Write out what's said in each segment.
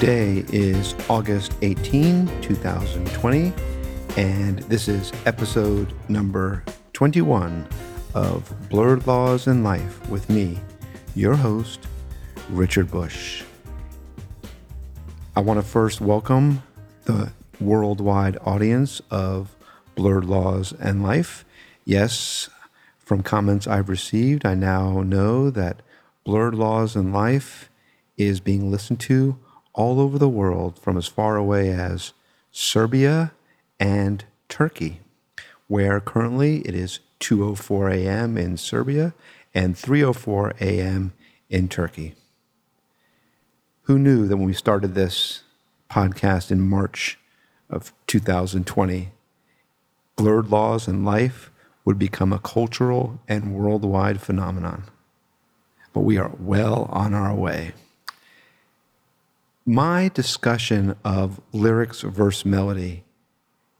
Today is August 18, 2020, and this is episode number 21 of Blurred Laws in Life with me, your host, Richard Busch. I want to first welcome the worldwide audience of Blurred Laws and Life. Yes, from comments I've received, I now know that Blurred Laws and Life is being listened to all over the world from as far away as Serbia and Turkey, where currently it is 2:04 a.m. in Serbia and 3:04 a.m. in Turkey. Who knew that when we started this podcast in March of 2020, blurred laws and life would become a cultural and worldwide phenomenon? But we are well on our way. My discussion of lyrics verse melody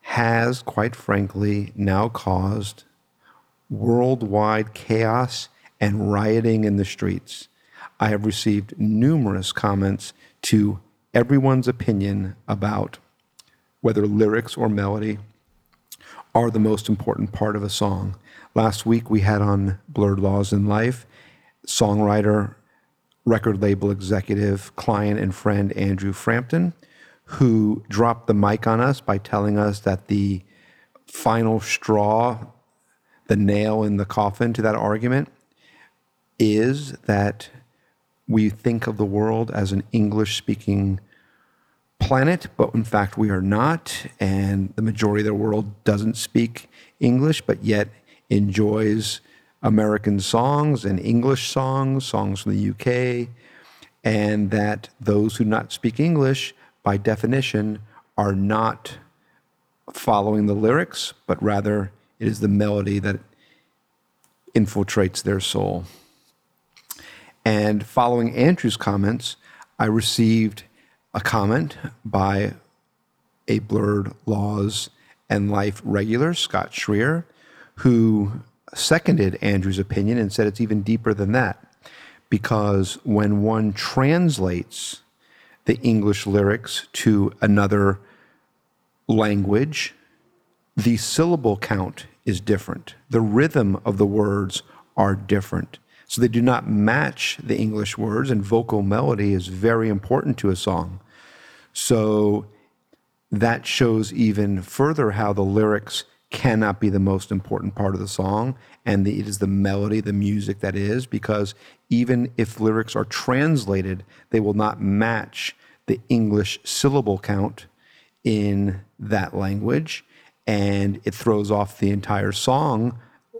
has, quite frankly, now caused worldwide chaos and rioting in the streets. I have received numerous comments to everyone's opinion about whether lyrics or melody are the most important part of a song. Last week we had on Blurred Laws in Life songwriter, record label executive, client, and friend Andrew Frampton, who dropped the mic on us by telling us that the final straw, the nail in the coffin to that argument, is that we think of the world as an English speaking planet, but in fact we are not. And the majority of the world doesn't speak English, but yet enjoys American songs and English songs, songs from the UK, and that those who do not speak English, by definition, are not following the lyrics, but rather it is the melody that infiltrates their soul. And following Andrew's comments, I received a comment by a Blurred Laws and Life regular, Scott Schreer, who seconded Andrew's opinion and said it's even deeper than that. Because when one translates the English lyrics to another language, the syllable count is different. The rhythm of the words are different. So they do not match the English words, and vocal melody is very important to a song. So that shows even further how the lyrics cannot be the most important part of the song, and the, it is the melody, the music that is, because even if lyrics are translated, they will not match the English syllable count in that language, and it throws off the entire song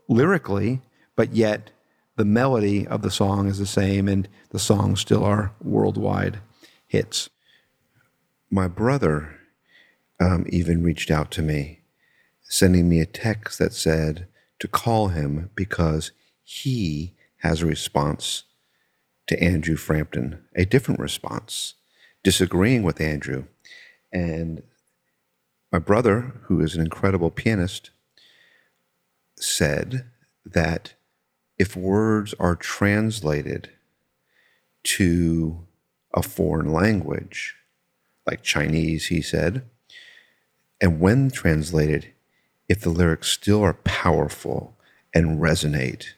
lyrically, but yet the melody of the song is the same, and the songs still are worldwide hits. My brother um, even reached out to me, sending me a text that said to call him because he has a response to Andrew Frampton, a different response, disagreeing with Andrew. And my brother, who is an incredible pianist, said that if words are translated to a foreign language, like Chinese, he said, and when translated, if the lyrics still are powerful and resonate,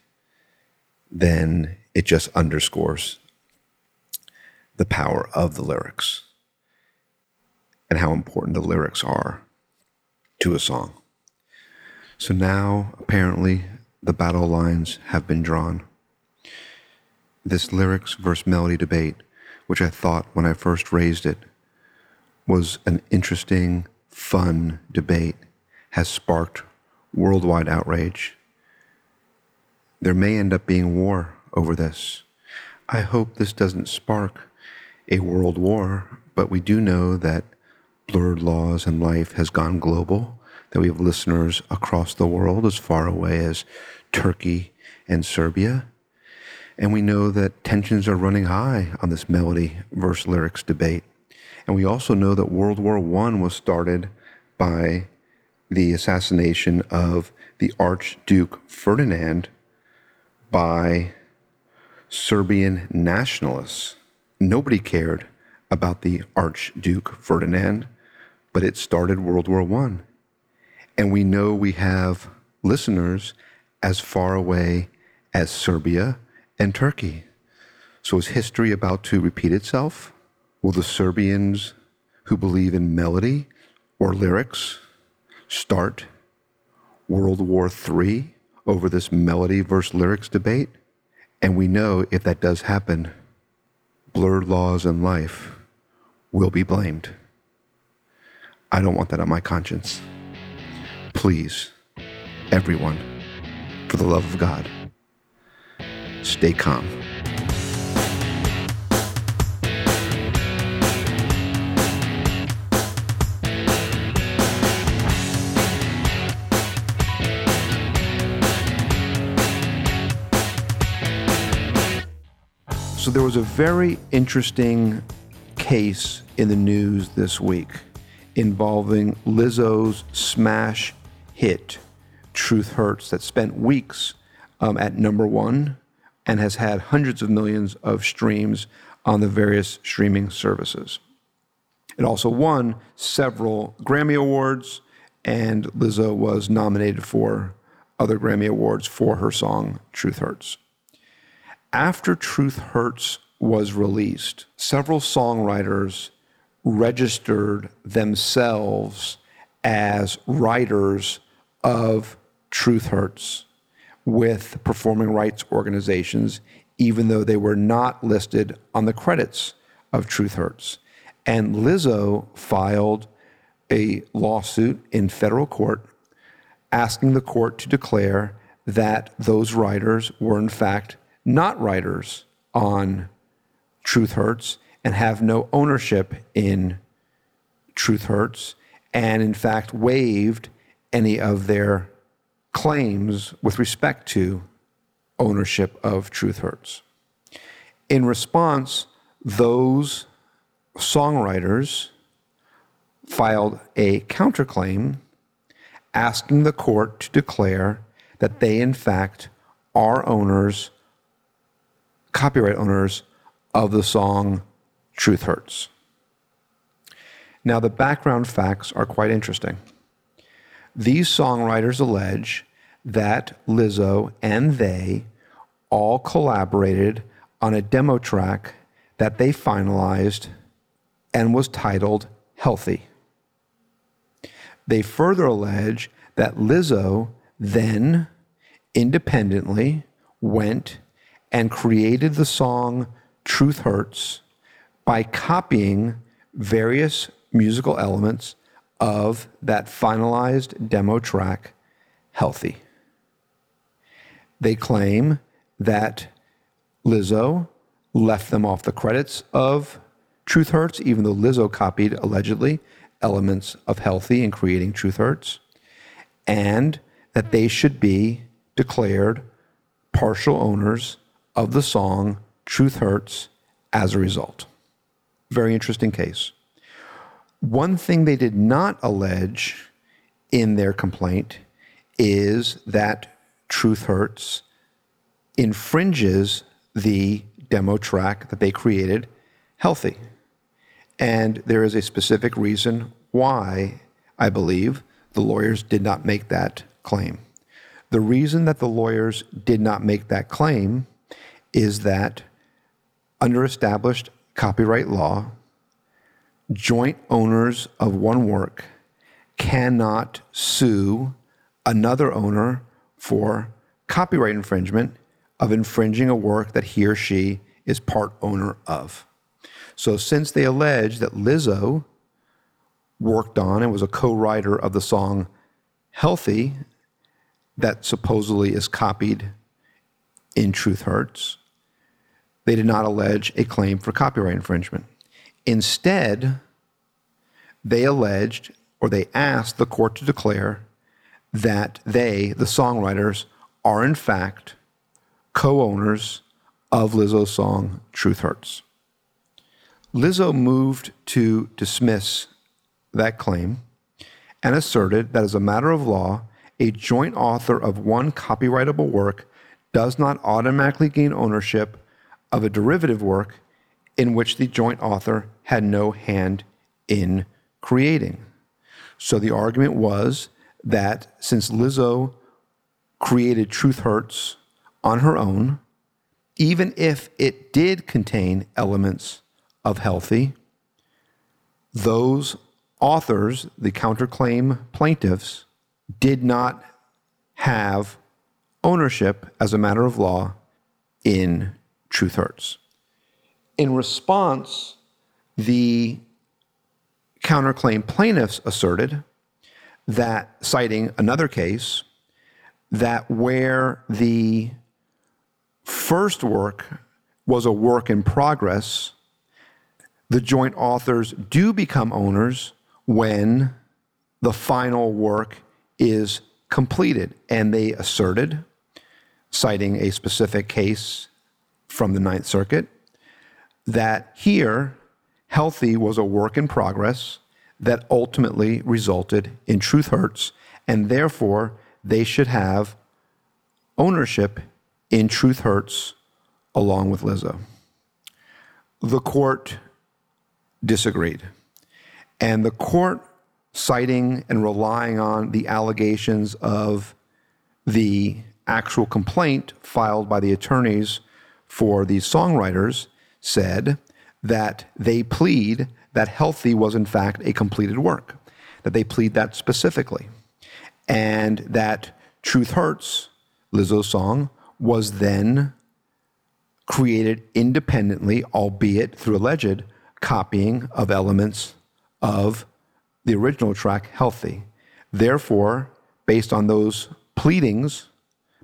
then it just underscores the power of the lyrics and how important the lyrics are to a song. So now, apparently, the battle lines have been drawn. This lyrics versus melody debate, which I thought when I first raised it was an interesting, fun debate, has sparked worldwide outrage. There may end up being war over this. I hope this doesn't spark a world war, but we do know that Blurred Laws and Life has gone global that we have listeners across the world, as far away as Turkey and Serbia. And we know that tensions are running high on this melody verse lyrics debate. And we also know that World War I was started by the assassination of the Archduke Ferdinand by Serbian nationalists. Nobody cared about the Archduke Ferdinand, but it started World War I. And we know we have listeners as far away as Serbia and Turkey. So is history about to repeat itself? Will the Serbians who believe in melody or lyrics start World War III over this melody versus lyrics debate? And we know if that does happen, blurred laws in life will be blamed. I don't want that on my conscience. Please, everyone, for the love of God, stay calm. So there was a very interesting case in the news this week involving Lizzo's smash hit, Truth Hurts, that spent weeks um, at number one and has had hundreds of millions of streams on the various streaming services. It also won several Grammy Awards, and Lizzo was nominated for other Grammy Awards for her song Truth Hurts. After Truth Hurts was released, several songwriters registered themselves as writers of Truth Hurts with performing rights organizations, even though they were not listed on the credits of Truth Hurts. And Lizzo filed a lawsuit in federal court asking the court to declare that those writers were, in fact, not writers on Truth Hurts and have no ownership in Truth Hurts, and in fact waived any of their claims with respect to ownership of Truth Hurts. In response, those songwriters filed a counterclaim asking the court to declare that they, in fact, are owners, copyright owners of the song Truth Hurts. Now, the background facts are quite interesting. These songwriters allege that Lizzo and they all collaborated on a demo track that they finalized and was titled Healthy. They further allege that Lizzo then independently went and created the song Truth Hurts by copying various musical elements of that finalized demo track, Healthy. They claim that Lizzo left them off the credits of Truth Hurts, even though Lizzo copied allegedly elements of Healthy in creating Truth Hurts, and that they should be declared partial owners of the song Truth Hurts as a result. Very interesting case. One thing they did not allege in their complaint is that Truth Hurts infringes the demo track that they created, Healthy. And there is a specific reason why I believe the lawyers did not make that claim. The reason that the lawyers did not make that claim is that under established copyright law, joint owners of one work cannot sue another owner for copyright infringement of infringing a work that he or she is part owner of. So, since they allege that Lizzo worked on and was a co writer of the song Healthy, that supposedly is copied in Truth Hurts, they did not allege a claim for copyright infringement. Instead, they alleged or they asked the court to declare that they, the songwriters, are in fact co owners of Lizzo's song Truth Hurts. Lizzo moved to dismiss that claim and asserted that as a matter of law, a joint author of one copyrightable work does not automatically gain ownership of a derivative work in which the joint author had no hand in creating. So the argument was that since Lizzo created Truth Hurts on her own, even if it did contain elements of healthy, those authors, the counterclaim plaintiffs, did not have ownership as a matter of law in Truth Hurts. In response, the counterclaim plaintiffs asserted that, citing another case, that where the first work was a work in progress, the joint authors do become owners when the final work is completed. And they asserted, citing a specific case from the Ninth Circuit, that here, Healthy was a work in progress that ultimately resulted in Truth Hurts, and therefore they should have ownership in Truth Hurts along with Lizzo. The court disagreed. And the court, citing and relying on the allegations of the actual complaint filed by the attorneys for these songwriters, said that they plead that Healthy was in fact a completed work, that they plead that specifically, and that Truth Hurts, Lizzo's song, was then created independently, albeit through alleged copying of elements of the original track, Healthy. Therefore, based on those pleadings,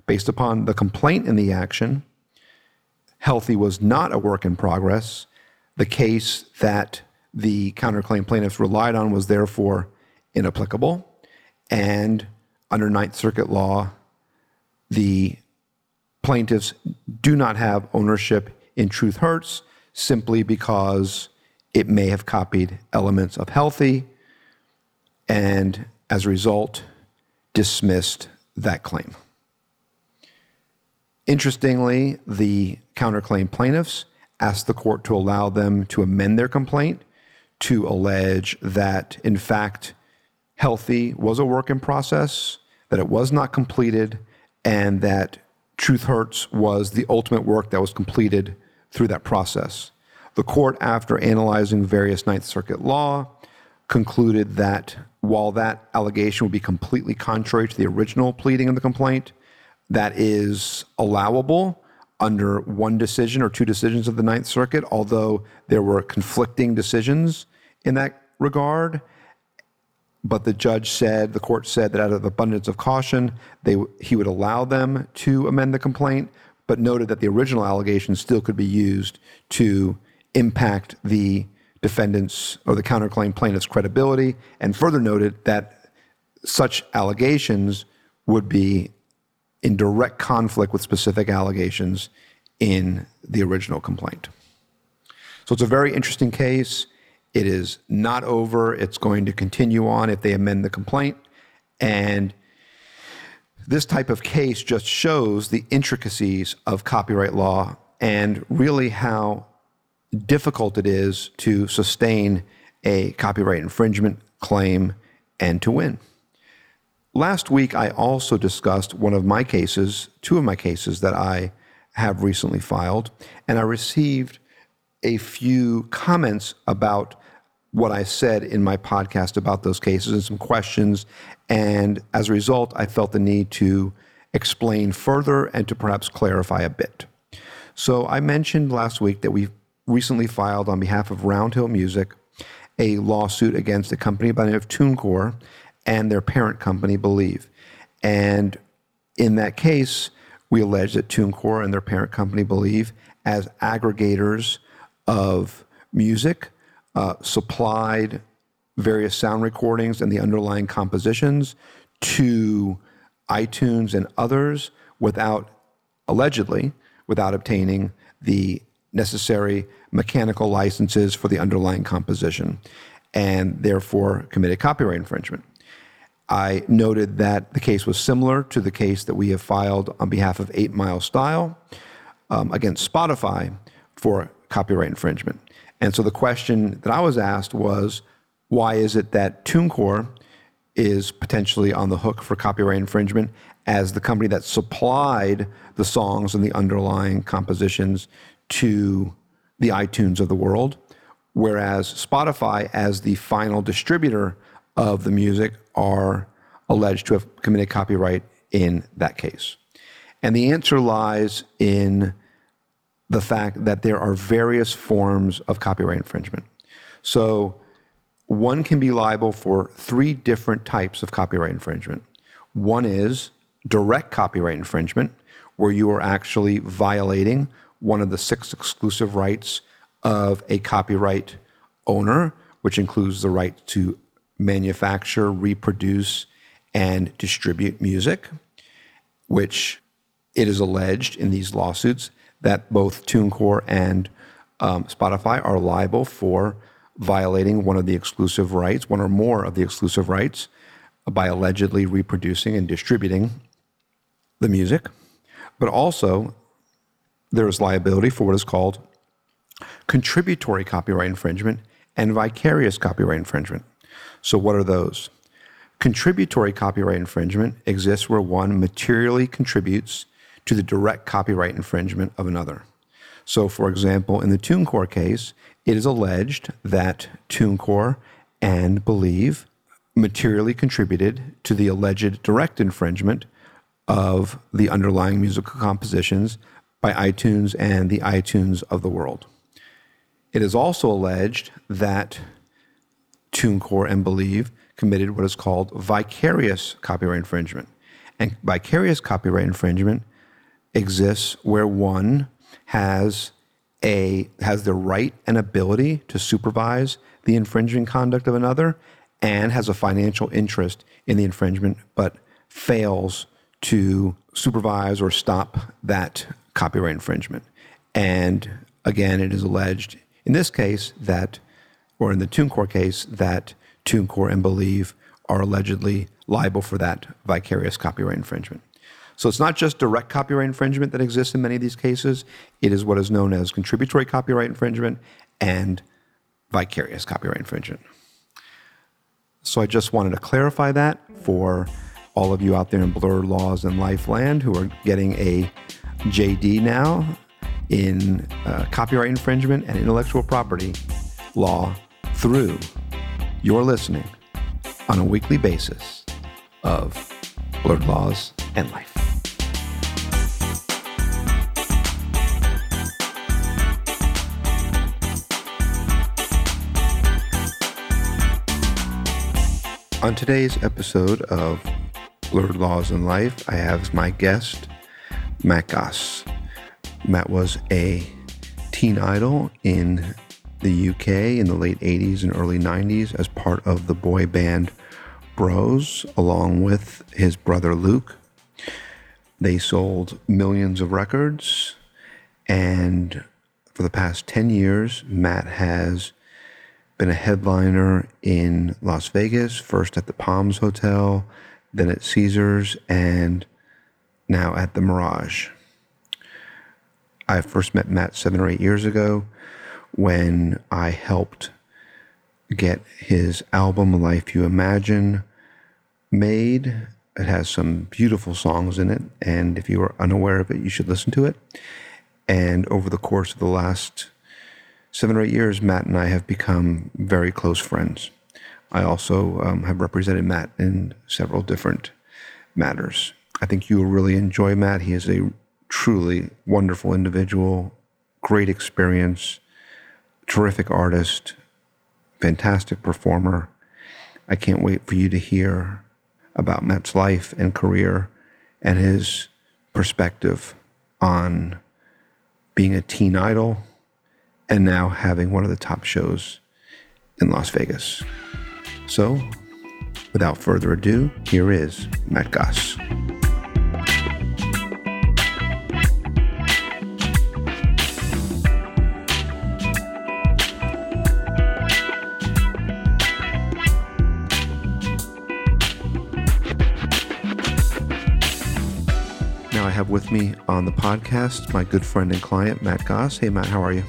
based upon the complaint in the action, Healthy was not a work in progress. The case that the counterclaim plaintiffs relied on was therefore inapplicable. And under Ninth Circuit law, the plaintiffs do not have ownership in Truth Hurts simply because it may have copied elements of Healthy and as a result dismissed that claim. Interestingly, the counterclaim plaintiffs asked the court to allow them to amend their complaint to allege that, in fact, Healthy was a work in process, that it was not completed, and that Truth Hurts was the ultimate work that was completed through that process. The court, after analyzing various Ninth Circuit law, concluded that while that allegation would be completely contrary to the original pleading in the complaint, that is allowable under one decision or two decisions of the Ninth Circuit, although there were conflicting decisions in that regard. But the judge said, the court said that out of abundance of caution, they, he would allow them to amend the complaint, but noted that the original allegations still could be used to impact the defendant's or the counterclaim plaintiff's credibility, and further noted that such allegations would be in direct conflict with specific allegations in the original complaint. So it's a very interesting case. It is not over. It's going to continue on if they amend the complaint. And this type of case just shows the intricacies of copyright law and really how difficult it is to sustain a copyright infringement claim and to win. Last week, I also discussed one of my cases, two of my cases that I have recently filed, and I received a few comments about what I said in my podcast about those cases and some questions. And as a result, I felt the need to explain further and to perhaps clarify a bit. So I mentioned last week that we recently filed on behalf of Roundhill Music a lawsuit against a company by the name of TuneCore and their parent company, Believe. And in that case, we allege that TuneCore and their parent company, Believe, as aggregators of music, uh, supplied various sound recordings and the underlying compositions to iTunes and others without, allegedly, without obtaining the necessary mechanical licenses for the underlying composition and therefore committed copyright infringement. I noted that the case was similar to the case that we have filed on behalf of Eight Mile Style um, against Spotify for copyright infringement. And so the question that I was asked was why is it that TuneCore is potentially on the hook for copyright infringement as the company that supplied the songs and the underlying compositions to the iTunes of the world, whereas Spotify, as the final distributor of the music, are alleged to have committed copyright in that case. And the answer lies in the fact that there are various forms of copyright infringement. So, one can be liable for three different types of copyright infringement. One is direct copyright infringement, where you are actually violating one of the six exclusive rights of a copyright owner, which includes the right to manufacture, reproduce, and distribute music, which it is alleged in these lawsuits that both TuneCore and um, Spotify are liable for violating one of the exclusive rights, one or more of the exclusive rights, by allegedly reproducing and distributing the music. But also, there is liability for what is called contributory copyright infringement and vicarious copyright infringement. So, what are those? Contributory copyright infringement exists where one materially contributes to the direct copyright infringement of another. So, for example, in the TuneCore case, it is alleged that TuneCore and Believe materially contributed to the alleged direct infringement of the underlying musical compositions by iTunes and the iTunes of the world. It is also alleged that TuneCore and Believe committed what is called vicarious copyright infringement. And vicarious copyright infringement exists where one has a has the right and ability to supervise the infringing conduct of another and has a financial interest in the infringement but fails to supervise or stop that copyright infringement. And again, it is alleged in this case that, or in the TuneCore case, that TuneCore and Believe are allegedly liable for that vicarious copyright infringement. So it's not just direct copyright infringement that exists in many of these cases, it is what is known as contributory copyright infringement and vicarious copyright infringement. So I just wanted to clarify that for all of you out there in Blur Laws and Life Land who are getting a JD now in uh, copyright infringement and intellectual property law through your listening on a weekly basis of Blurred Laws and Life. On today's episode of Blurred Laws and Life, I have my guest Matt Goss. Matt was a teen idol in the UK in the late 80s and early 90s as part of the boy band Bros, along with his brother Luke. They sold millions of records, and for the past 10 years, Matt has been a headliner in Las Vegas, first at the Palms Hotel, then at Caesars, and now at the Mirage. I first met Matt seven or eight years ago when I helped get his album Life You Imagine made. It has some beautiful songs in it, and if you are unaware of it, you should listen to it. And over the course of the last seven or eight years, Matt and I have become very close friends. I also um, have represented Matt in several different matters. I think you will really enjoy Matt. He is a truly wonderful individual, great experience, terrific artist, fantastic performer. I can't wait for you to hear about Matt's life and career and his perspective on being a teen idol and now having one of the top shows in Las Vegas. So, without further ado, here is Matt Goss. Have with me on the podcast my good friend and client, Matt Goss. Hey, Matt, how are you?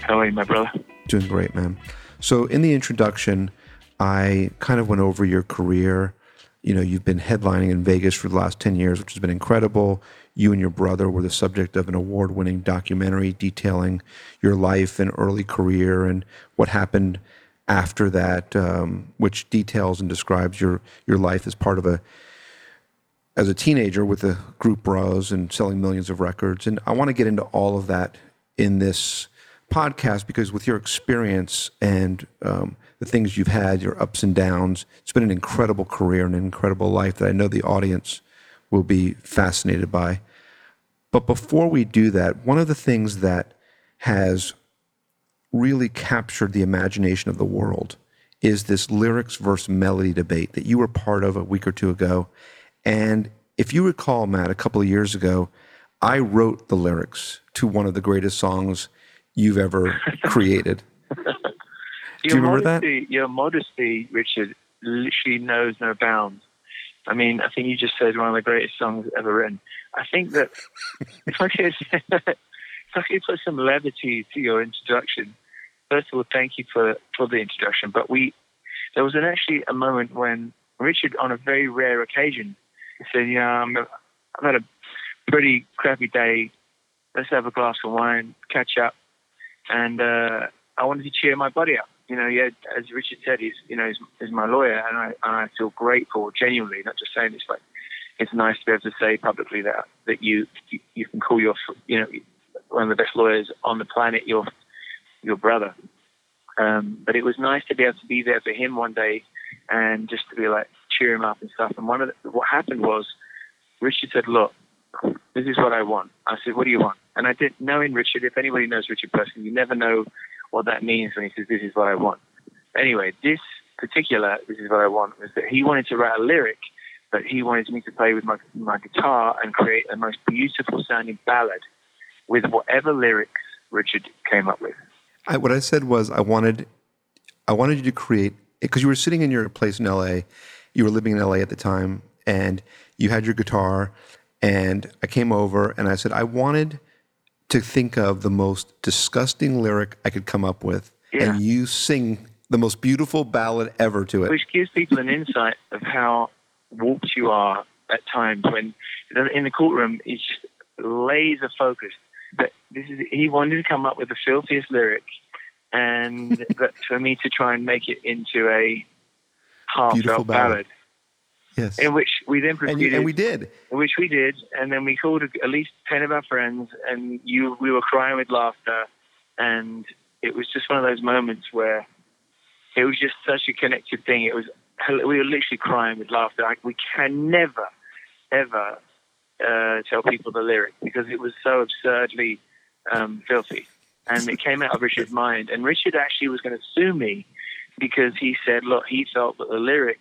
How are you, my brother? Doing great, man. So, in the introduction, I kind of went over your career. You know, you've been headlining in Vegas for the last 10 years, which has been incredible. You and your brother were the subject of an award winning documentary detailing your life and early career and what happened after that, um, which details and describes your, your life as part of a as a teenager with the group bros and selling millions of records. And I want to get into all of that in this podcast because with your experience and um, the things you've had, your ups and downs, it's been an incredible career and an incredible life that I know the audience will be fascinated by. But before we do that, one of the things that has really captured the imagination of the world is this lyrics versus melody debate that you were part of a week or two ago. And if you recall, Matt, a couple of years ago, I wrote the lyrics to one of the greatest songs you've ever created. Do you remember modesty, that? Your modesty, Richard, literally knows no bounds. I mean, I think you just said one of the greatest songs ever written. I think that if I could, if I could put some levity to your introduction, first of all, thank you for for the introduction. But we, there was an, actually a moment when Richard, on a very rare occasion, said, "Yeah, I'm, I've had a pretty crappy day. Let's have a glass of wine, catch up." And uh, I wanted to cheer my buddy up. You know, yeah, as Richard said, he's you know he's, he's my lawyer, and I and I feel grateful, genuinely, not just saying this, but it's nice to be able to say publicly that that you you, you can call your you know one of the best lawyers on the planet your your brother. Um, but it was nice to be able to be there for him one day and just to be like cheer him up and stuff. And one of the, what happened was Richard said, "Look, this is what I want." I said, "What do you want?" And I didn't knowing Richard. If anybody knows Richard personally, you never know what that means when he says, "This is what I want." Anyway, this particular "This is what I want" was that he wanted to write a lyric, but he wanted me to play with my my guitar and create a most beautiful sounding ballad with whatever lyrics Richard came up with. I, what I said was I wanted I wanted you to create because you were sitting in your place in LA, you were living in LA at the time, and you had your guitar, and I came over and I said I wanted to think of the most disgusting lyric I could come up with, Yeah. and you sing the most beautiful ballad ever to it. which gives people an insight of how warped you are at times when in the courtroom it's just laser focused. But this is he wanted to come up with the filthiest lyric, and that for me to try and make it into a heartfelt ballad. ballad, Yes, in which we then and, proceeded, you, and we did. in which we did, and then we called at least ten of our friends, and you we were crying with laughter, and it was just one of those moments where it was just such a connected thing. It was we were literally crying with laughter. Like we can never, ever uh, tell people the lyric because it was so absurdly um, filthy, and it came out of Richard's mind. And Richard actually was going to sue me because he said, look, he felt that the lyric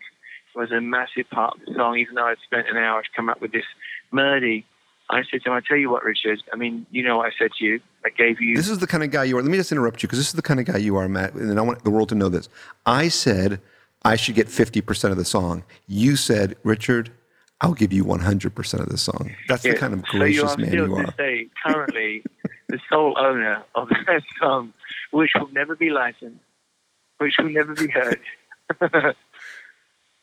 was a massive part of the song, even though I'd spent an hour to come up with this melody. I said to him, I tell you what, Richard, I mean, you know what I said to you. I gave you. This is the kind of guy you are. Let me just interrupt you because this is the kind of guy you are, Matt. And I want the world to know this. I said I should get 50% of the song. You said, Richard, I'll give you 100% of the song. That's the kind of so you gracious are man you are. day currently the sole owner of that song, which will never be licensed, which will never be heard. but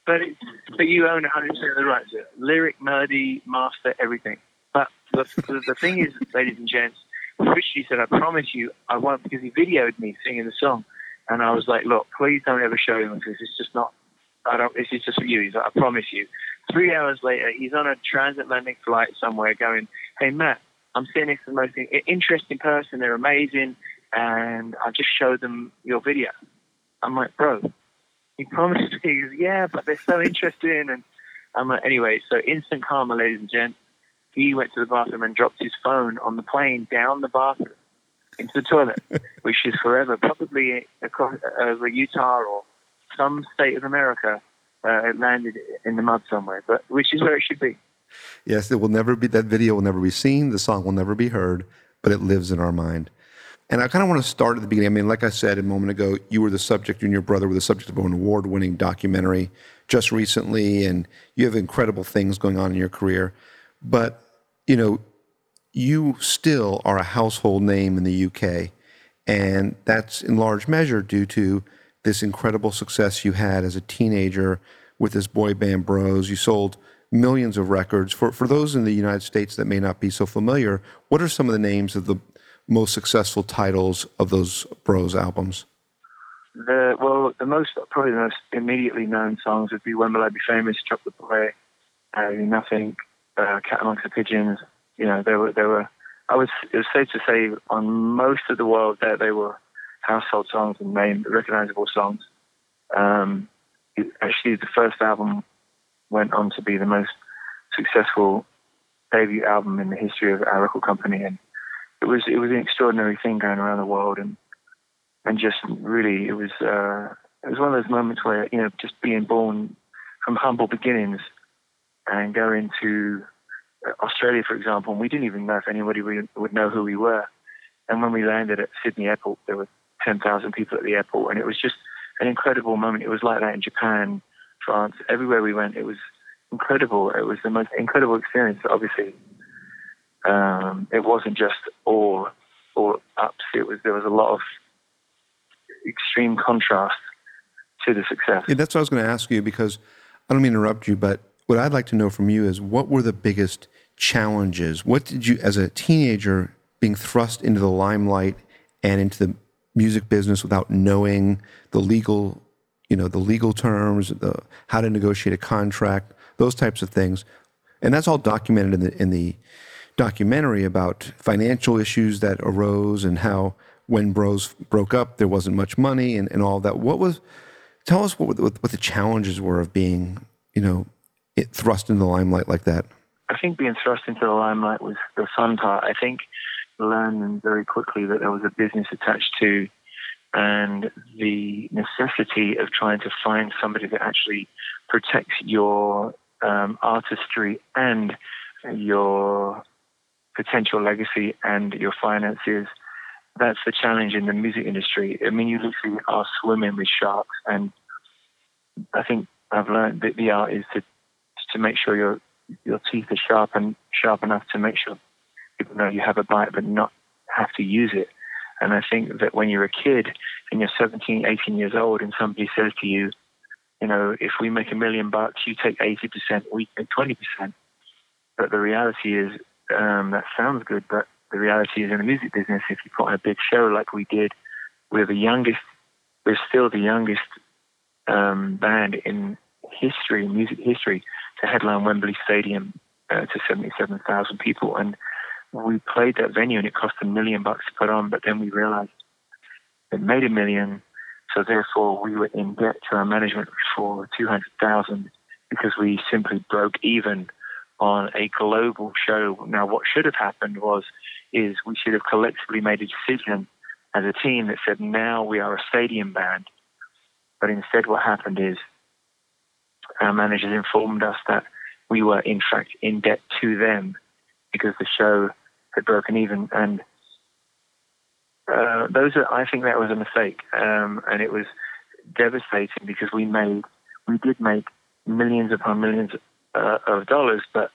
it's, but you own 100% of the rights. it. Lyric, melody, master, everything. But the, the, the thing is, ladies and gents, Richie said, I promise you, I won't, because he videoed me singing the song. And I was like, look, please don't ever show him this. It's just not, I don't, this is just for you. He's like, I promise you. Three hours later, he's on a transatlantic flight somewhere going, hey, Matt, I'm next to the most interesting person. They're amazing. And I just showed them your video. I'm like, bro, he promised me. Goes, yeah, but they're so interesting. And I'm like, anyway, so instant karma, ladies and gents. He went to the bathroom and dropped his phone on the plane down the bathroom into the toilet, which is forever, probably across over Utah or some state of America. Uh, it landed in the mud somewhere, but which is where it should be. Yes, it will never be, that video will never be seen. The song will never be heard, but it lives in our mind. And I kind of want to start at the beginning. I mean, like I said a moment ago, you were the subject, you and your brother were the subject of an award winning documentary just recently, and you have incredible things going on in your career. But, you know, you still are a household name in the UK. And that's in large measure due to this incredible success you had as a teenager with this boy band Bros. You sold millions of records. For, for those in the United States that may not be so familiar, what are some of the names of the most successful titles of those Bros albums? The, well, the most, probably the most immediately known songs would be When Will I Be Famous, the Boy, uh, Nothing, uh, Cat Amongst the Pigeons. You know, there were, there were, I was, it was safe to say on most of the world that they were household songs and name recognizable songs. Um, actually, the first album went on to be the most successful debut album in the history of our record company, and it was it was an extraordinary thing going around the world, and and just really it was uh, it was one of those moments where you know just being born from humble beginnings and going to Australia, for example, and we didn't even know if anybody would know who we were. And when we landed at Sydney Airport, there were 10,000 people at the airport, and it was just an incredible moment. It was like that in Japan, France, everywhere we went. It was incredible. It was the most incredible experience. Obviously, um, it wasn't just all all ups. It was there was a lot of extreme contrast to the success. Yeah, that's what I was going to ask you because I don't mean to interrupt you, but what I'd like to know from you is what were the biggest challenges? What did you, as a teenager, being thrust into the limelight and into the music business without knowing the legal, you know, the legal terms, the how to negotiate a contract, those types of things, and that's all documented in the in the documentary about financial issues that arose and how when Bros broke up, there wasn't much money and, and all that. What was, tell us what, what, what the challenges were of being, you know, it, thrust into the limelight like that. I think being thrust into the limelight was the fun part. I think learning very quickly that there was a business attached to and the necessity of trying to find somebody that actually protects your um, artistry and your potential legacy and your finances. That's the challenge in the music industry. I mean, you literally are swimming with sharks, and I think I've learned that the art is to to make sure your your teeth are sharp and sharp enough to make sure people know you have a bite, but not have to use it. And I think that when you're a kid and you're 17, 18 years old, and somebody says to you, you know, if we make a million bucks, you take 80%, we take 20%. But the reality is, um, that sounds good, but the reality is in the music business, if you put on a big show like we did, we're the youngest, we're still the youngest um, band in history, music history, to headline Wembley Stadium uh, to 77,000 people. And we played that venue and it cost a million bucks to put on, but then we realized it made a million. So therefore we were in debt to our management for 200,000 because we simply broke even on a global show. Now, what should have happened was, is we should have collectively made a decision as a team that said, now we are a stadium band. But instead, what happened is our managers informed us that we were in fact in debt to them because the show had broken even. And uh, those are, I think that was a mistake, um, and it was devastating because we made, we did make millions upon millions uh, of dollars, but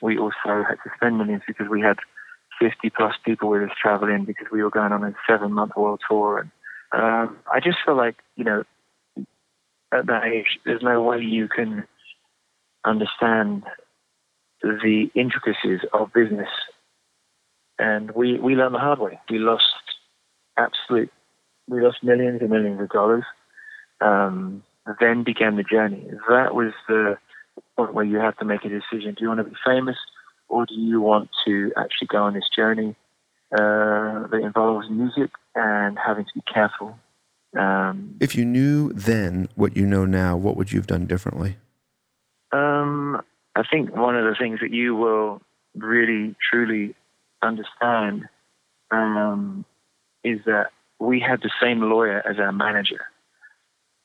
we also had to spend millions because we had 50 plus people with us traveling because we were going on a seven month world tour. And um, I just feel like, you know, at that age, there's no way you can understand the intricacies of business. And we, we learned the hard way. We lost absolute, we lost millions and millions of dollars. Um, then began the journey. That was the point where you have to make a decision. Do you want to be famous or do you want to actually go on this journey uh, that involves music and having to be careful? Um, if you knew then what you know now, what would you have done differently? Um, I think one of the things that you will really truly understand um, is that we had the same lawyer as our manager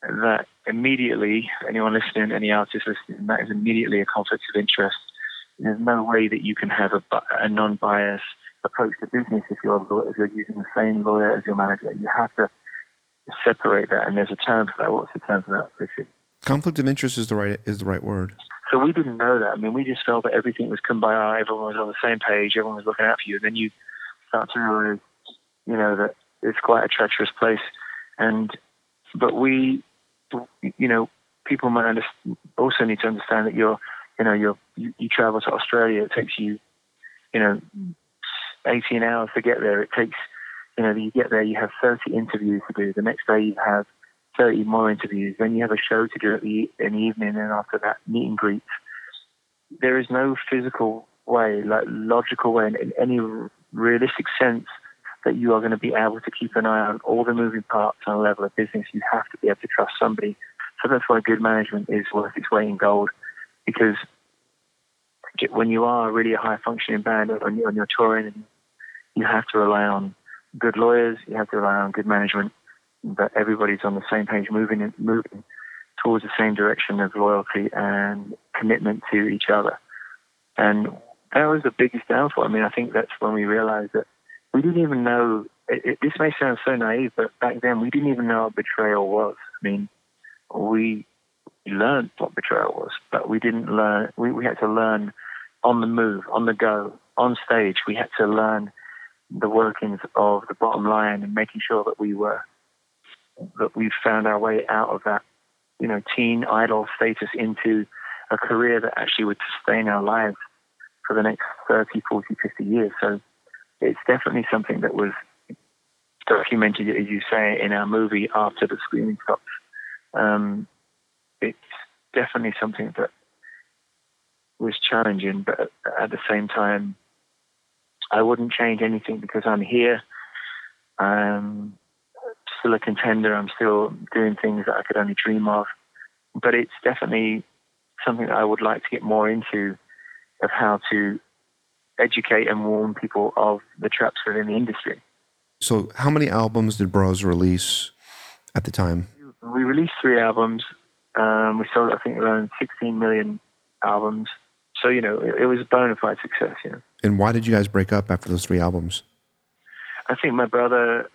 that immediately, anyone listening, any artist listening, that is immediately a conflict of interest. There's no way that you can have a, a non-biased approach to business if you're if you're using the same lawyer as your manager. You have to separate that, and there's a term for that. What's the term for that, Richard? Conflict of interest is the right is the right word. So we didn't know that. I mean, we just felt that everything was kumbaya. Everyone was on the same page. Everyone was looking out for you. And then you start to realize, you know, that it's quite a treacherous place, and but we, you know, people might understand, also need to understand that you're, you know, you're you, you travel to Australia. It takes you, you know, 18 hours to get there. It takes, you know, you get there, you have 30 interviews to do. The next day you have 30 more interviews. Then you have a show to do at the, in the evening, and after that, meet and greets. There is no physical way, like logical way, in, in any realistic sense that you are going to be able to keep an eye on all the moving parts on a level of business. You have to be able to trust somebody. So that's why good management is worth its weight in gold, because when you are really a high functioning band on your, on your touring, you have to rely on good lawyers, you have to rely on good management, that everybody's on the same page, moving moving towards the same direction of loyalty and commitment to each other. And that was the biggest downfall. I mean, I think that's when we realized that we didn't even know. It, it, this may sound so naive, but back then we didn't even know what betrayal was. I mean, we learned what betrayal was, but we didn't learn. We, we had to learn on the move, on the go, on stage. We had to learn the workings of the bottom line and making sure that we were that we found our way out of that, you know, teen idol status into a career that actually would sustain our lives for the next 30, 40, 50 years. So it's definitely something that was documented, as you say, in our movie after the screening stops. Um, it's definitely something that was challenging, but at the same time, I wouldn't change anything because I'm here. I'm still a contender. I'm still doing things that I could only dream of. But it's definitely something that I would like to get more into of how to educate and warn people of the traps within the industry. So, how many albums did Bros release at the time? We released three albums. Um, we sold, I think, around 16 million albums. So, you know, it, it was a bona fide success, you know. And why did you guys break up after those three albums? I think my brother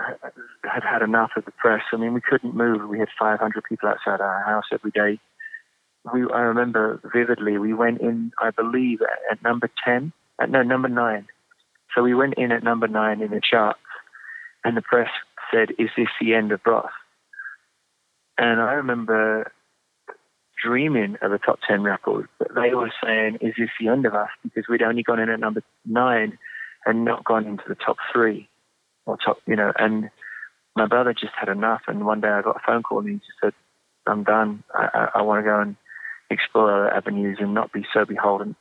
had had enough of the press. I mean, we couldn't move. We had 500 people outside our house every day. We, I remember vividly, we went in, I believe, at, at number 10, at, no, number 9. So we went in at number 9 in the charts, and the press said, Is this the end of Bros? And I remember dreaming of a top 10 record, but they were saying, Is this the end of us? Because we'd only gone in at number 9 and not gone into the top three or top, you know, and my brother just had enough. And one day I got a phone call and he just said, I'm done. I, I, I want to go and explore other avenues and not be so beholden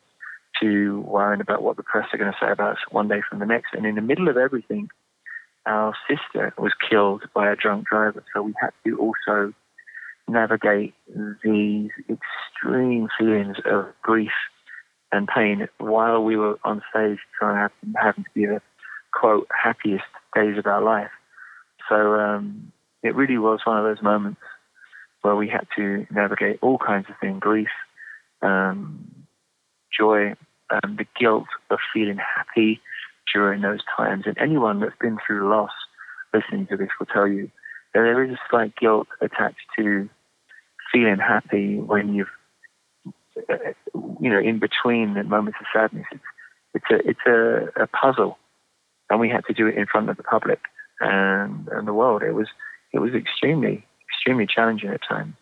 to worrying about what the press are going to say about us one day from the next. And in the middle of everything, our sister was killed by a drunk driver. So we had to also navigate these extreme feelings of grief and pain while we were on stage trying to have, having to be the quote happiest days of our life. So um, it really was one of those moments where we had to navigate all kinds of things: grief, um, joy, um, the guilt of feeling happy during those times. And anyone that's been through loss, listening to this, will tell you that there is a slight guilt attached to feeling happy when you've, uh, you know, in between the moments of sadness. It's, it's a it's a, a puzzle and we had to do it in front of the public and, and the world. It was it was extremely extremely challenging at times.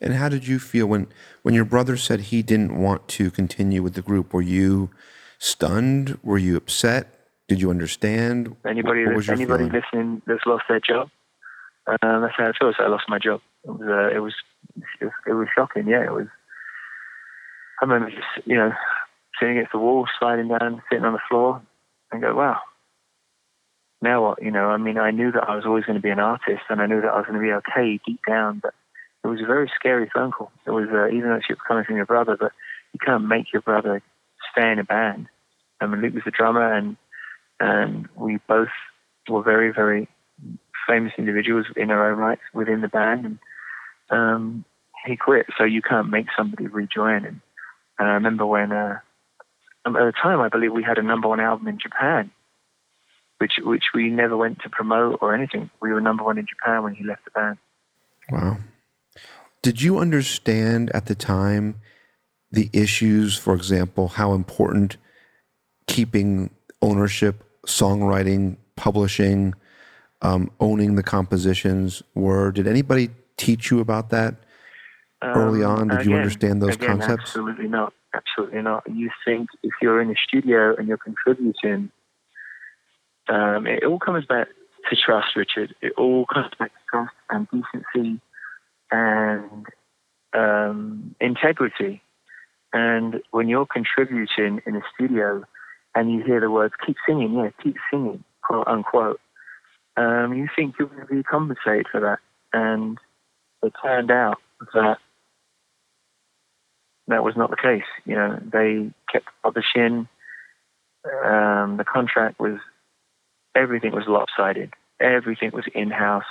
And how did you feel when when your brother said he didn't want to continue with the group? Were you stunned? Were you upset? Did you understand? Anybody anybody feeling? listening that's lost their job, uh, that's how it feels. I lost my job. It was uh, it was it was shocking. Yeah, it was. I remember just you know sitting against the wall, sliding down, sitting on the floor, and go, wow, now what? You know, I mean, I knew that I was always going to be an artist and I knew that I was going to be okay deep down, but it was a very scary phone call. It was, uh, even though it was coming from your brother, but you can't make your brother stay in a band. I mean, Luke was the drummer and, and we both were very, very famous individuals in our own rights within the band. And, um, he quit, so you can't make somebody rejoin. And, and I remember when, uh, um, at the time, I believe we had a number one album in Japan, which which we never went to promote or anything. We were number one in Japan when he left the band. Wow. Did you understand at the time the issues, for example, how important keeping ownership, songwriting, publishing, um, owning the compositions were? Did anybody teach you about that early Um, on? Did you again- understand those again, concepts? Absolutely not. Absolutely not. You think if you're in a studio and you're contributing, um, it all comes back to trust, Richard. It all comes back to trust and decency and um, integrity. And when you're contributing in a studio and you hear the words "keep singing," yeah, keep singing, quote unquote, um, you think you're going to be compensated for that. And it turned out that that was not the case. You know, they kept publishing. Um, the contract was everything was lopsided. Everything was in house.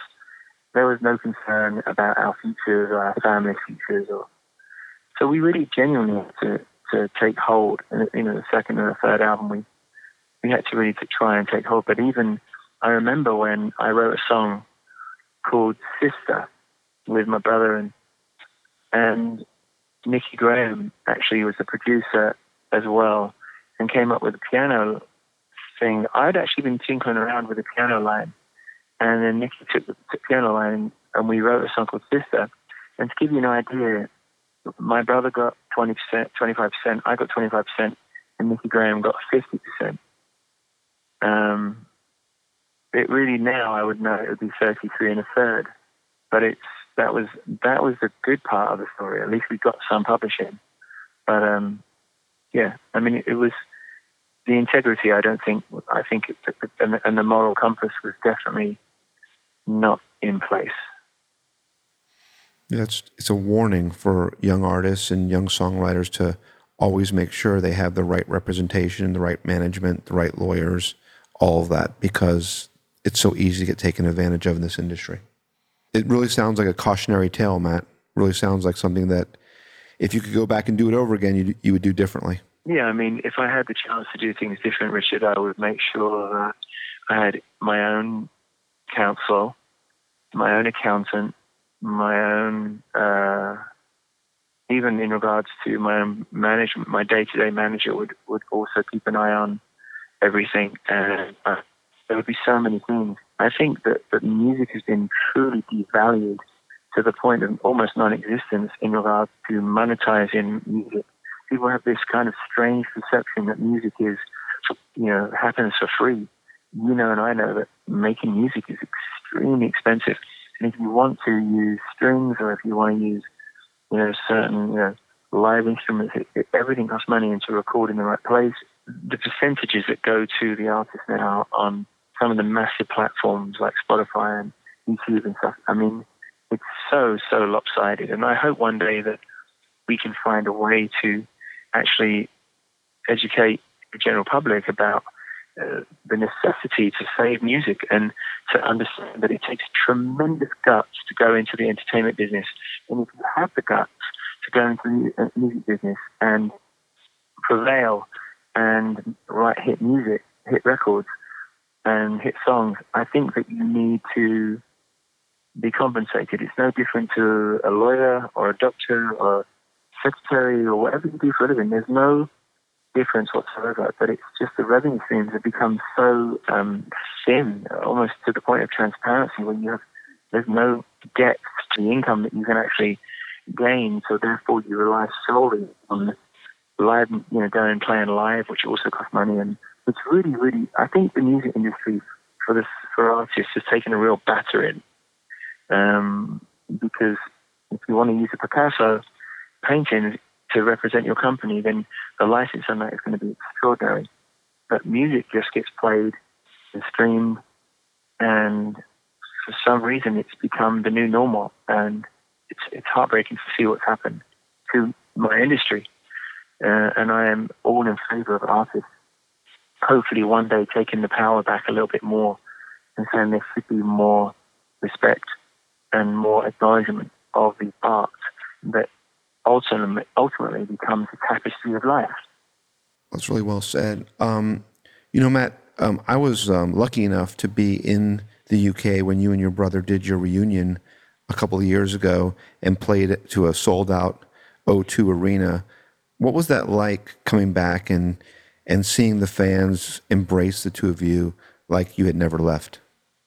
There was no concern about our futures or our family futures. Or so we really genuinely had to to take hold. You know, the second and the third album, we we had to really to try and take hold. But even I remember when I wrote a song called Sister with my brother and and Nicky Graham actually was the producer as well and came up with a piano thing. I'd actually been tinkering around with a piano line and then Nicky took the, piano line and we wrote a song called Sister. And to give you an idea, my brother got 20%, 25%, I got 25%, and Nicky Graham got 50%. Um, it really now I would know it would be 33 and a third, but it's that was that was the good part of the story. At least we got some publishing, but um, yeah, I mean it, was the integrity. I don't think I think it, and the moral compass was definitely not in place. Yeah, it's it's a warning for young artists and young songwriters to always make sure they have the right representation, the right management, the right lawyers, all of that, because it's so easy to get taken advantage of in this industry. It really sounds like a cautionary tale, Matt. Really sounds like something that if you could go back and do it over again, you you would do differently. Yeah, I mean, if I had the chance to do things different, Richard, I would make sure that I had my own counsel, my own accountant, my own, uh, even in regards to my own management, my day-to-day manager would, would also keep an eye on everything. And uh, there would be so many things. I think that, that music has been truly devalued to the point of almost non-existence in regards to monetizing music. People have this kind of strange perception that music is, you know, happens for free. You know, and I know that making music is extremely expensive. And if you want to use strings or if you want to use, you know, certain, you know, live instruments, it, it, everything costs money and to record in the right place. The percentages that go to the artist now on some of the massive platforms like Spotify and YouTube and stuff, I mean, it's so, so lopsided. And I hope one day that we can find a way to actually educate the general public about uh, the necessity to save music and to understand that it takes tremendous guts to go into the entertainment business. And if you have the guts to go into the music business and prevail and write hit music, hit records, and hit songs, I think that you need to be compensated. It's no different to a lawyer or a doctor or a secretary or whatever you do for a living. There's no difference whatsoever, but it's just the revenue streams have become so um, thin, almost to the point of transparency, where you have there's no depth to the income that you can actually gain. So therefore, you rely solely on live, you know, going and playing live, which also costs money, and it's really, really. I think the music industry for this for artists has taken a real battering, um, because if you want to use a Picasso painting to represent your company, then the license on that is going to be extraordinary. But music just gets played and streamed, and for some reason, it's become the new normal, and it's it's heartbreaking to see what's happened to my industry. Uh, and I am all in favor of artists. Hopefully, one day taking the power back a little bit more, and saying there should be more respect and more acknowledgement of the art that ultimately, ultimately becomes a tapestry of life. That's really well said. Um, you know, Matt, um, I was um, lucky enough to be in the UK when you and your brother did your reunion a couple of years ago and played to a sold out O2 arena. What was that like coming back and and seeing the fans embrace the two of you like you had never left?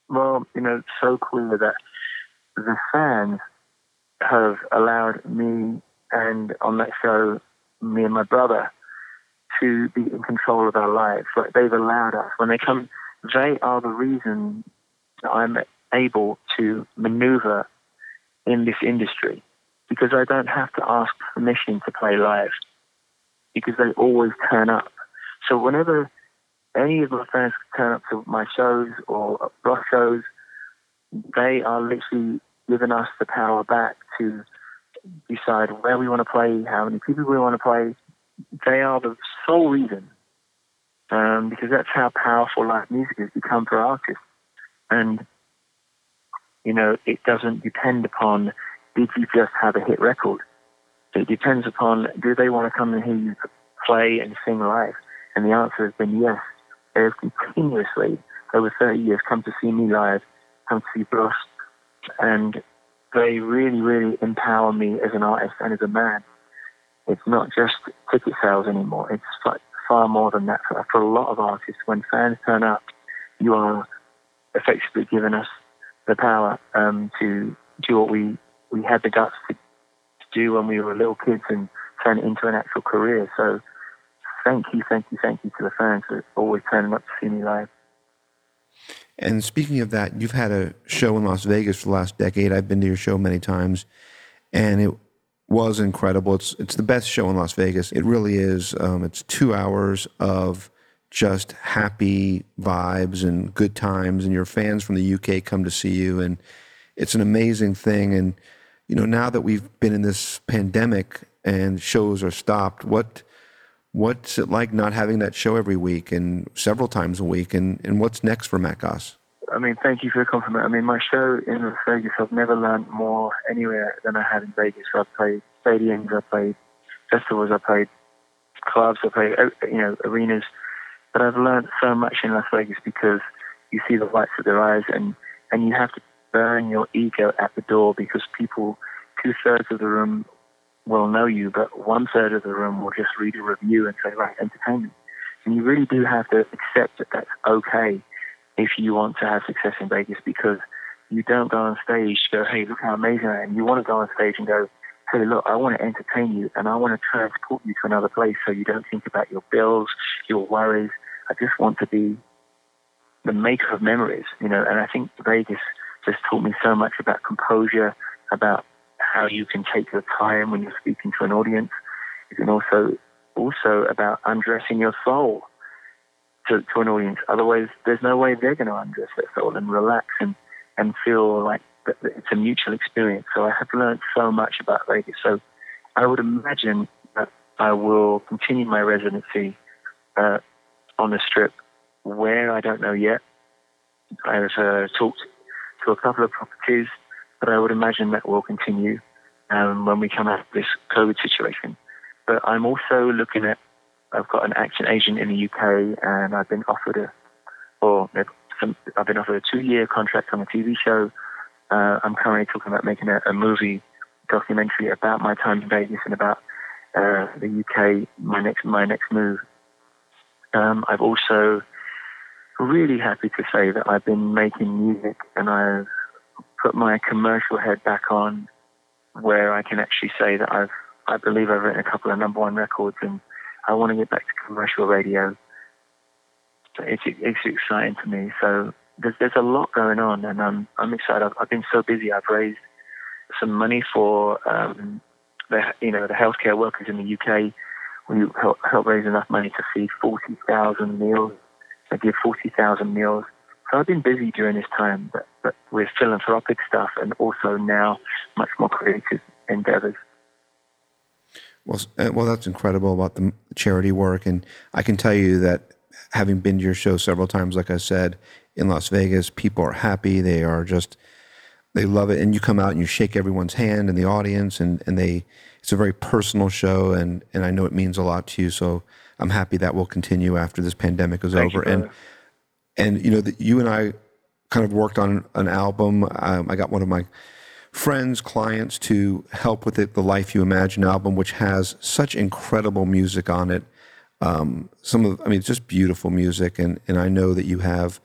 Well, you know, it's so clear that the fans have allowed me and on that show, me and my brother, to be in control of our lives. Like they've allowed us. When they come, they are the reason that I'm able to maneuver in this industry because I don't have to ask permission to play live because they always turn up. So whenever any of my fans turn up to my shows or rock shows, they are literally giving us the power back to decide where we want to play, how many people we want to play. They are the sole reason, um, because that's how powerful live music has become for artists. And you know, it doesn't depend upon did you just have a hit record. It depends upon do they want to come and hear you play and sing live. And the answer has been yes. They have continuously, over 30 years, come to see me live, come to see Bros, and they really, really empower me as an artist and as a man. It's not just ticket sales anymore. It's far more than that. For a lot of artists, when fans turn up, you are effectively giving us the power um, to do what we, we had the guts to, to do when we were little kids and turn it into an actual career. So thank you, thank you, thank you to the fans for always turning up to see me live. And speaking of that, you've had a show in Las Vegas for the last decade. I've been to your show many times, and it was incredible. It's it's the best show in Las Vegas. It really is. Um, it's two hours of just happy vibes and good times, and your fans from the UK come to see you, and it's an amazing thing. And you know, now that we've been in this pandemic and shows are stopped, what what's it like not having that show every week and several times a week? And, and what's next for Matt Goss? I mean, thank you for the compliment. I mean, my show in Las Vegas, I've never learned more anywhere than I have in Vegas. I've played stadiums, I've played festivals, I've played clubs, I've played, uh, you know, arenas. But I've learned so much in Las Vegas because you see the whites of their eyes and, and you have to burn your ego at the door because people, two thirds of the room will know you, but one third of the room will just read a review and say, right, entertainment. And you really do have to accept that that's okay if you want to have success in Vegas because you don't go on stage to go, hey, look how amazing I am. You want to go on stage and go, hey, look, I want to entertain you and I want to transport you to another place so you don't think about your bills, your worries. I just want to be the maker of memories, you know, and I think Vegas just taught me so much about composure, about how you can take your time when you're speaking to an audience. You can also also about undressing your soul to, to an audience. Otherwise, there's no way they're going to undress their soul and relax and, and feel like it's a mutual experience. So I have learned so much about Vegas. So I would imagine that I will continue my residency uh, on the strip where I don't know yet. I've uh, talked to a couple of properties but I would imagine that will continue um, when we come out of this COVID situation. But I'm also looking at, I've got an action agent in the UK and I've been offered a, or some, I've been offered a two year contract on a TV show. Uh, I'm currently talking about making a, a, movie documentary about my time in Vegas and about uh, the UK, my next, my next move. Um, I've also really happy to say that I've been making music and I've put my commercial head back on where I can actually say that I've, I believe I've written a couple of number one records and I want to get back to commercial radio. So It's, it's exciting to me. So there's, there's a lot going on and I'm, I'm excited. I've, I've been so busy. I've raised some money for, um, the, you know, the healthcare workers in the UK. We help, help raise enough money to feed 40,000 meals. I give 40,000 meals so I've been busy during this time, but, but with philanthropic stuff and also now much more creative endeavors. Well, uh, well, that's incredible about the charity work, and I can tell you that having been to your show several times, like I said, in Las Vegas, people are happy. They are just they love it, and you come out and you shake everyone's hand in the audience, and and they it's a very personal show, and and I know it means a lot to you. So I'm happy that will continue after this pandemic is Thank over, you, and and you know that you and I kind of worked on an album. Um, I got one of my friends, clients to help with it, the Life You Imagine album, which has such incredible music on it. Um, some of, I mean, it's just beautiful music, and and I know that you have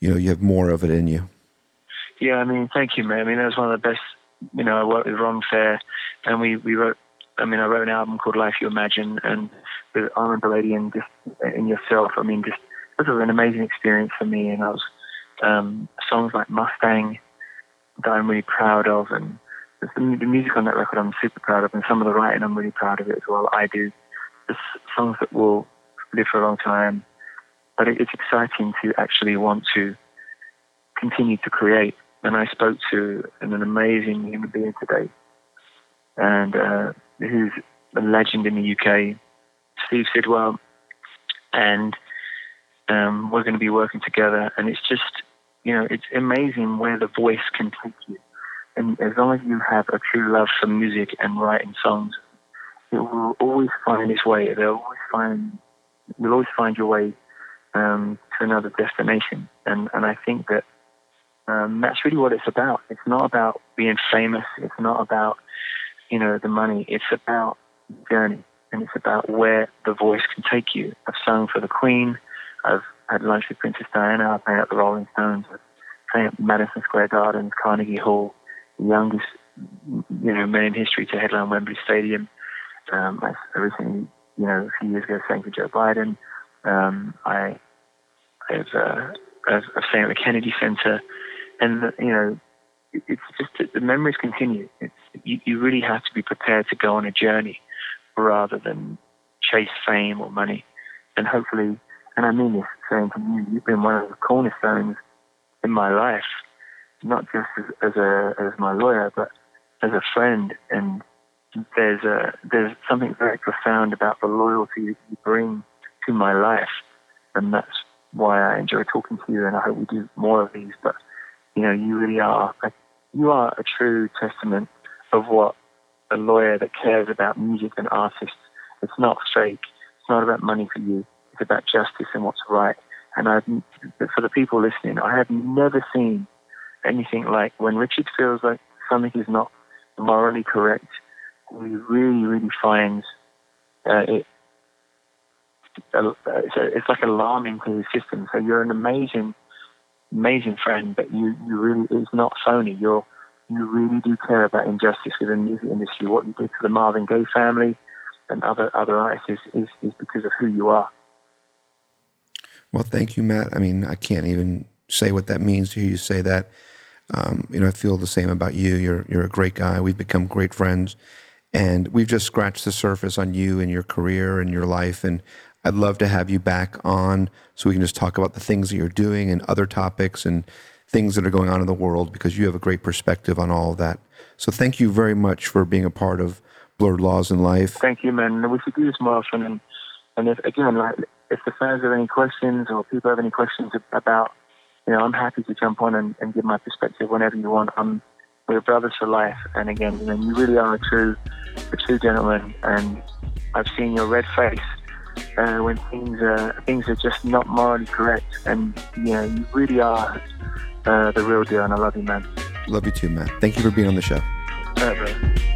you know you have more of it in you. Yeah, I mean, thank you, man. I mean, that was one of the best. You know, I worked with Ron Fair, and we we wrote. I mean, I wrote an album called Life You Imagine, and with Armin Palladian, just in yourself. I mean, just was an amazing experience for me, and I was um, songs like Mustang that I'm really proud of, and the, music on that record I'm super proud of, and some of the writing I'm really proud of it as well. I do. There's songs that will live for a long time, but it, it's exciting to actually want to continue to create. And I spoke to an, an amazing human being today, and uh, who's a legend in the UK, Steve Sidwell, and um, we're going to be working together. And it's just, you know, it's amazing where the voice can take you. And as long as you have a true love for music and writing songs, it will always find its way. They'll always find, you'll always find your way um, to another destination. And and I think that um, that's really what it's about. It's not about being famous. It's not about you know the money. It's about the journey, and it's about where the voice can take you. I've sung for the Queen. I've had lunch with Princess Diana. I've played at the Rolling Stones. I've played at Madison Square Garden, Carnegie Hall, the youngest you know man in history to headline Wembley Stadium. Um, I, I recently, you know, a few years ago, sang for Joe Biden. Um, I I've, uh, I've sang at the Kennedy Center, and you know, it, it's just the memories continue. It's you, you really have to be prepared to go on a journey rather than chase fame or money. And hopefully, and I mean this saying to you, you've been one of the cornerstones in my life, not just as, as a as my lawyer, but as a friend. And there's a there's something very profound about the loyalty that you bring to my life, and that's why I enjoy talking to you. And I hope we do more of these. But you know, you really are a, you are a true testament of what a lawyer that cares about music and artists. It's not fake. It's not about money for you. About justice and what's right. And I've, for the people listening, I have never seen anything like when Richard feels like something is not morally correct. He really, really finds uh, it. Uh, it's, it's like alarming to his system. So you're an amazing, amazing friend, but you, you really, it's not phony. You're you really do care about injustice within the music industry. What you did to the Marvin Gaye family and other other artists is, is, is because of who you are. Well, thank you, Matt. I mean, I can't even say what that means to hear you say that. Um, you know, I feel the same about you. You're you're a great guy. We've become great friends, and we've just scratched the surface on you and your career and your life. And I'd love to have you back on so we can just talk about the things that you're doing and other topics and things that are going on in the world because you have a great perspective on all of that. So thank you very much for being a part of Blurred Laws in Life. Thank you, man. We should do this more often. And, and if, again, like if the fans have any questions or people have any questions about, you know, I'm happy to jump on and, and give my perspective whenever you want. I'm we're brothers for life. And again, you know, you really are a true, a true gentleman. And I've seen your red face uh, when things are things are just not morally correct. And you know, you really are uh, the real deal, and I love you, man. Love you too, man. Thank you for being on the show. All right, bro.